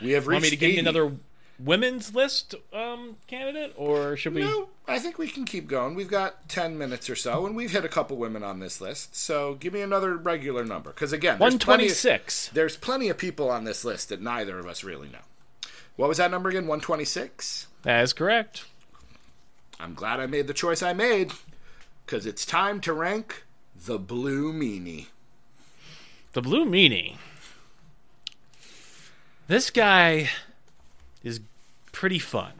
We have reached. Want me to give you another women's list um, candidate, or should we? No, I think we can keep going. We've got ten minutes or so, and we've hit a couple women on this list. So give me another regular number, because again, there's 126. there's plenty of people on this list that neither of us really know. What was that number again? 126? That is correct. I'm glad I made the choice I made because it's time to rank the Blue Meanie. The Blue Meanie. This guy is pretty fun.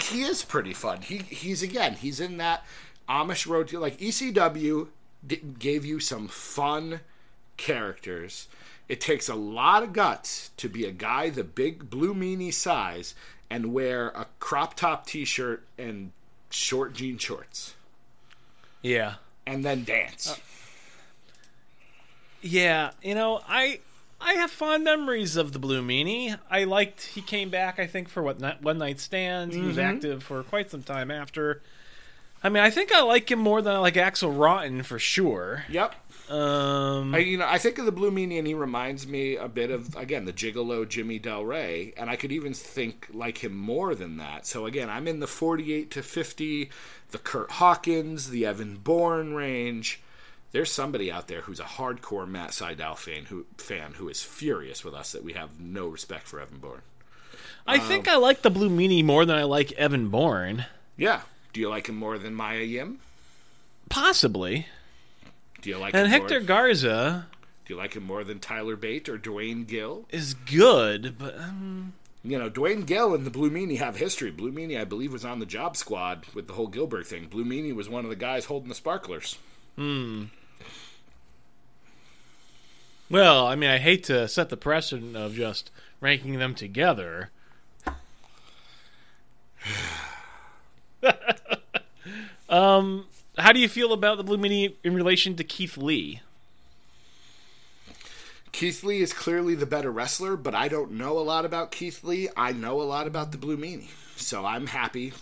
He is pretty fun. He he's again he's in that Amish road like ECW d- gave you some fun characters. It takes a lot of guts to be a guy the big blue meanie size and wear a crop top t-shirt and short jean shorts Yeah. and then dance. Uh, yeah, you know, I I have fond memories of the Blue Meanie. I liked he came back. I think for what one night stand. He was mm-hmm. active for quite some time after. I mean, I think I like him more than I like Axel Rotten for sure. yep. Um, I, you know, I think of the Blue Meanie, and he reminds me a bit of again the Gigolo Jimmy Del Ray, and I could even think like him more than that. So again, I'm in the 48 to 50, the Kurt Hawkins, the Evan Bourne range. There's somebody out there who's a hardcore Matt Sydal fan who fan who is furious with us that we have no respect for Evan Bourne. I think I like the Blue Meanie more than I like Evan Bourne. Yeah. Do you like him more than Mia Yim? Possibly. Do you like And Hector more, Garza Do you like him more than Tyler Bate or Duane Gill? is good, but um, you know, Duane Gill and the Blue Meanie have history. Blue Meanie, I believe, was on the job squad with the whole Gillberg thing. Blue Meanie was one of the guys holding the sparklers. Hmm. well, I mean, I hate to set the precedent of just ranking them together. um, how do you feel about the Blue Meanie in relation to Keith Lee? Keith Lee is clearly the better wrestler, but I don't know a lot about Keith Lee. I know a lot about the Blue Meanie. So I'm happy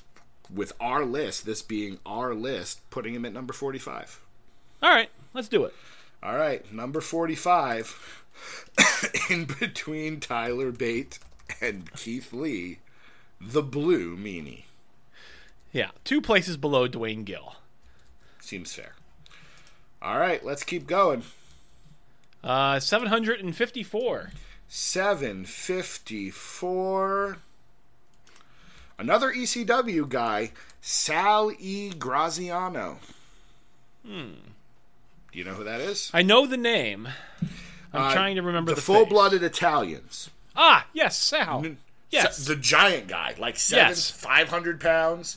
with our list, this being our list, putting him at number 45. All right, let's do it. All right, number 45, in between Tyler Bate and Keith Lee, the Blue Meanie. Yeah, two places below Duane Gill. Seems fair. All right, let's keep going. Uh, 754. 754. Another ECW guy, Sal E. Graziano. Hmm. Do you know who that is? I know the name. I'm Uh, trying to remember the, the full-blooded Italians. Ah, yes, Sal. Yes. the giant guy, like seven, Yes. five hundred pounds.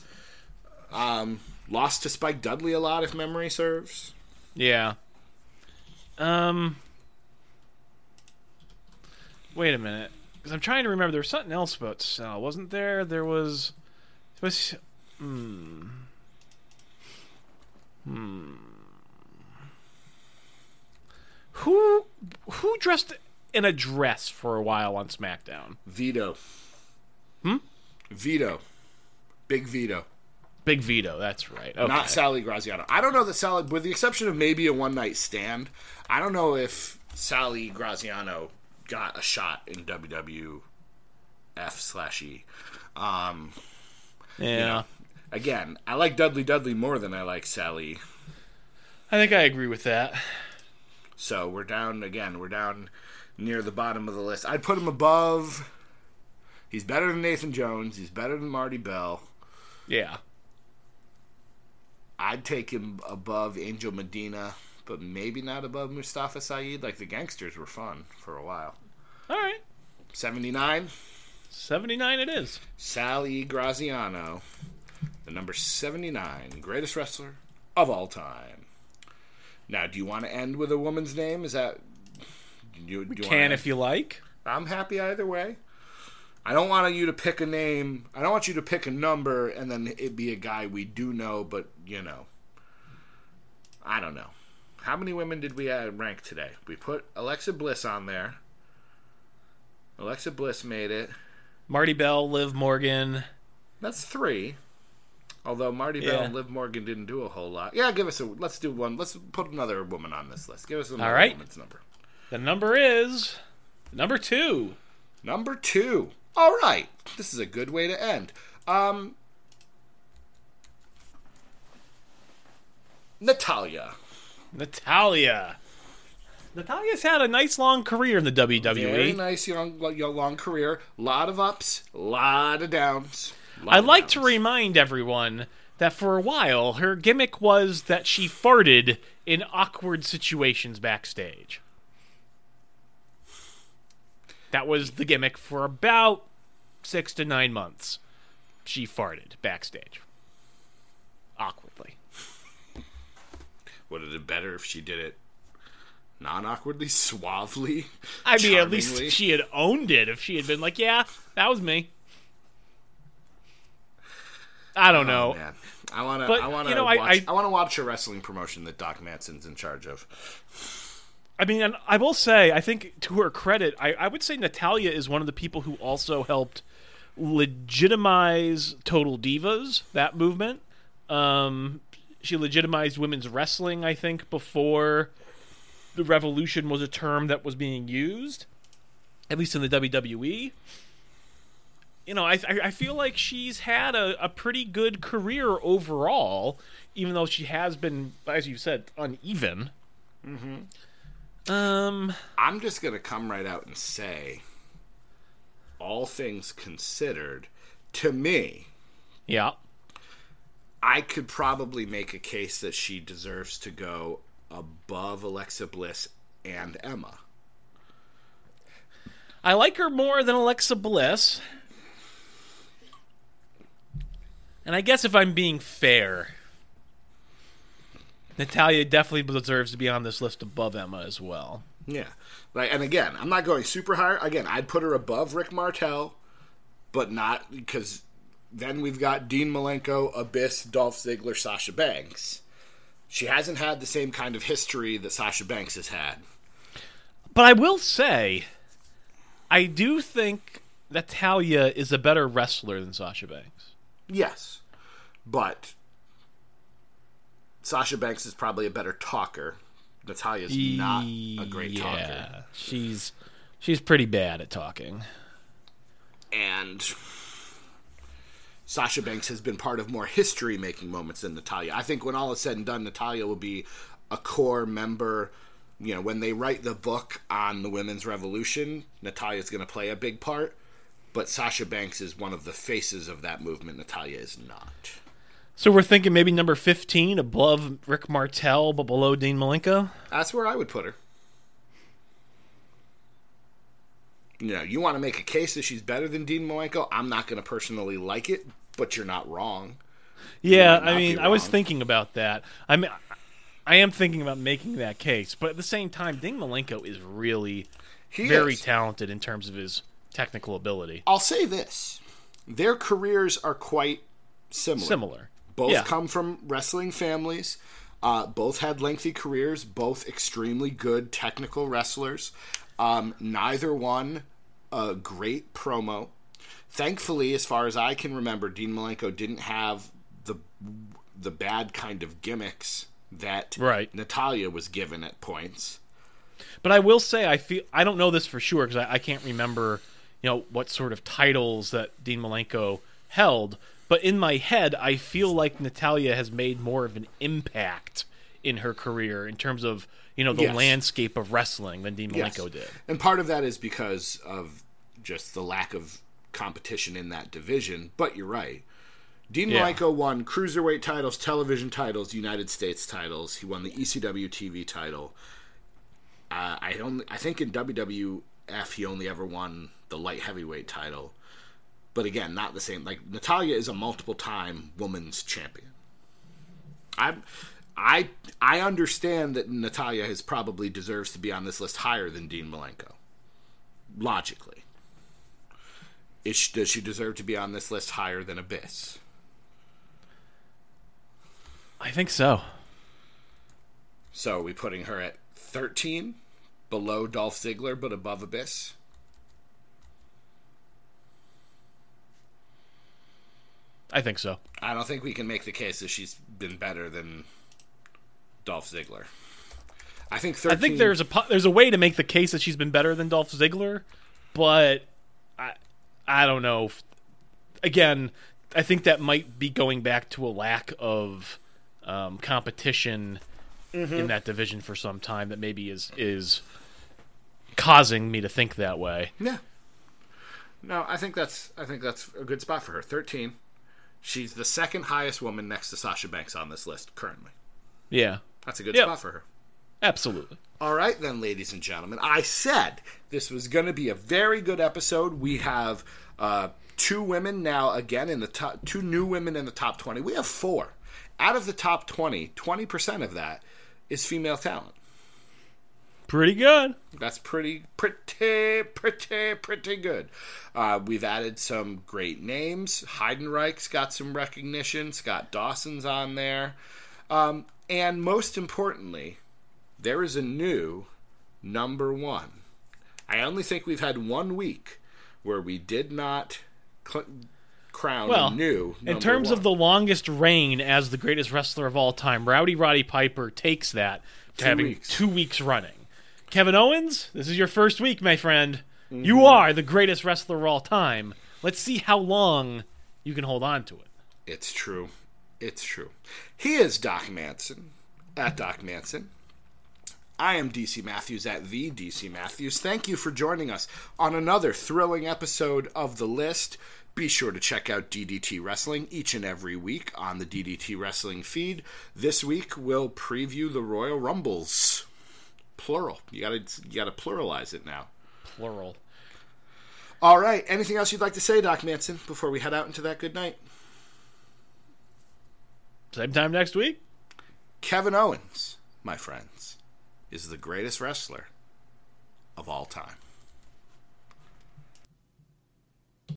Um, lost to Spike Dudley a lot, if memory serves. Yeah. Um. Wait a minute, because I'm trying to remember. There was something else about Sal, wasn't there? There was. Was. Hmm. Hmm. Who who dressed in a dress for a while on SmackDown? Vito. Hmm. Vito. Big Vito. Big Vito, that's right. Okay. Not Sally Graziano. I don't know that Sally, with the exception of maybe a one night stand, I don't know if Sally Graziano got a shot in WWF slash E. Um, yeah. Again, I like Dudley Dudley more than I like Sally. I think I agree with that. So we're down again. We're down near the bottom of the list. I'd put him above. He's better than Nathan Jones. He's better than Marti Belle. Yeah. I'd take him above Angel Medina, but maybe not above Mustafa Saeed. Like the gangsters were fun for a while. All right. 79, 79 it is. Sally Graziano, the number 79 greatest wrestler of all time. Now, do you want to end with a woman's name? Is that. You, do you Can if you like. I'm happy either way. I don't want you to pick a name. I don't want you to pick a number and then it be a guy we do know, but you know. I don't know. How many women did we rank today? We put Alexa Bliss on there. Alexa Bliss made it. Marti Belle, Liv Morgan. That's three. Although Marti Belle and Liv Morgan didn't do a whole lot. Yeah, give us a. Let's do one. Let's put another woman on this list. Give us another right. woman's number. The number is number two. Number two. All right. This is a good way to end. Um, Natalya. Natalya. Natalya's had a nice long career in the WWE. Very nice young, long career. Lot of ups, lot of downs. lot I'd of like to remind everyone that for a while her gimmick was that she farted in awkward situations backstage. That was the gimmick for about six to nine months. She farted backstage. Awkwardly. Would it have been better if she did it non awkwardly, suavely? I mean, at least she had owned it if she had been like, yeah, that was me. I don't know. Oh, man. I want to. I want to you know, I- watch. I, I- want to watch a wrestling promotion that Doc Manson's in charge of. I mean, and I will say, I think to her credit, I, I would say Natalya is one of the people who also helped legitimize Total Divas, that movement. Um, she legitimized women's wrestling, I think, before the revolution was a term that was being used, at least in the WWE. You know, I, I I feel like she's had a, a pretty good career overall, even though she has been, as you said, uneven. Hmm. Um, I'm just gonna come right out and say, all things considered, to me, yeah. I could probably make a case that she deserves to go above Alexa Bliss and Emma. I like her more than Alexa Bliss. And I guess if I'm being fair, Natalya definitely deserves to be on this list above Emma as well. Yeah, like, and again, I'm not going super high. Again, I'd put her above Rick Martel, but not because then we've got Dean Malenko, Abyss, Dolph Ziggler, Sasha Banks. She hasn't had the same kind of history that Sasha Banks has had. But I will say, I do think Natalya is a better wrestler than Sasha Banks. Yes, but Sasha Banks is probably a better talker. Natalya's not a great talker. Yeah, she's she's pretty bad at talking. and Sasha Banks has been part of more history making moments than Natalya. I think when all is said and done, Natalya will be a core member. You know, when they write the book on the women's revolution, Natalya's going to play a big part. But Sasha Banks is one of the faces of that movement. Natalya is not. So we're thinking maybe number 15 above Rick Martel, but below Dean Malenko. That's where I would put her. You know, you want to make a case that she's better than Dean Malenko. I'm not going to personally like it, but you're not wrong. Yeah, I mean, I was thinking about that. I mean, I am thinking about making that case, but at the same time, Dean Malenko is really He very is. talented in terms of his technical ability. I'll say this: their careers are quite similar. Similar. Both yeah. come from wrestling families. Uh, both had lengthy careers. Both extremely good technical wrestlers. Um, neither one a great promo. Thankfully, as far as I can remember, Dean Malenko didn't have the the bad kind of gimmicks that Right. Natalya was given at points. But I will say, I feel I don't know this for sure because I, I can't remember, you know, what sort of titles that Dean Malenko held. but in my head, I feel like Natalya has made more of an impact in her career in terms of you know the Yes. landscape of wrestling than Dean Yes. Malenko did. And part of that is because of just the lack of competition in that division. But you're right. Dean Yeah. Malenko won cruiserweight titles, television titles, United States titles. He won the ECW TV title. Uh, I only, I think in WWF he only ever won the light heavyweight title. But again, not the same. Like Natalya is a multiple time women's champion. I, I, I understand that Natalya has probably deserves to be on this list higher than Dean Malenko. Logically, is she, does she deserve to be on this list higher than Abyss? I think so. So are we putting her at thirteen, below Dolph Ziggler but above Abyss? I think so. I don't think we can make the case that she's been better than Dolph Ziggler. I think 13, I think there's a there's a way to make the case that she's been better than Dolph Ziggler, but I don't know. Again, I think that might be going back to a lack of um, competition Mm-hmm. in that division for some time that maybe is is causing me to think that way. Yeah. No, I think that's I think that's a good spot for her. Thirteen. She's the second highest woman next to Sasha Banks on this list currently. Yeah, That's a good Yep. spot for her. Absolutely. All right, then, ladies and gentlemen. I said this was going to be a very good episode. We have uh, two women now, again, in the top, two new women in the top 20. We have four. Out of the top 20, 20% of that is female talent. Pretty good. That's pretty, pretty, pretty, pretty good. Uh, we've added some great names. Heidenreich's got some recognition. Scott Dawson's on there. Um, and most importantly, there is a new number one. I only think we've had one week where we did not cl- crown Well, a new. In terms one. of the longest reign as the greatest wrestler of all time, Rowdy Roddy Piper takes that to Two having weeks. two weeks running. Kevin Owens, this is your first week, my friend. Mm-hmm. You are the greatest wrestler of all time. Let's see how long you can hold on to it. It's true. It's true. He is Doc Manson at Doc Manson. I am DC Matthews at the DC Matthews. Thank you for joining us on another thrilling episode of The List. Be sure to check out DDT Wrestling each and every week on the DDT Wrestling feed. This week we'll preview the Royal Rumbles. Plural. You gotta you gotta pluralize it now. Plural. All right. Anything else you'd like to say, Doc Manson, before we head out into that good night? Same time next week. Kevin Owens, my friends, is the greatest wrestler of all time.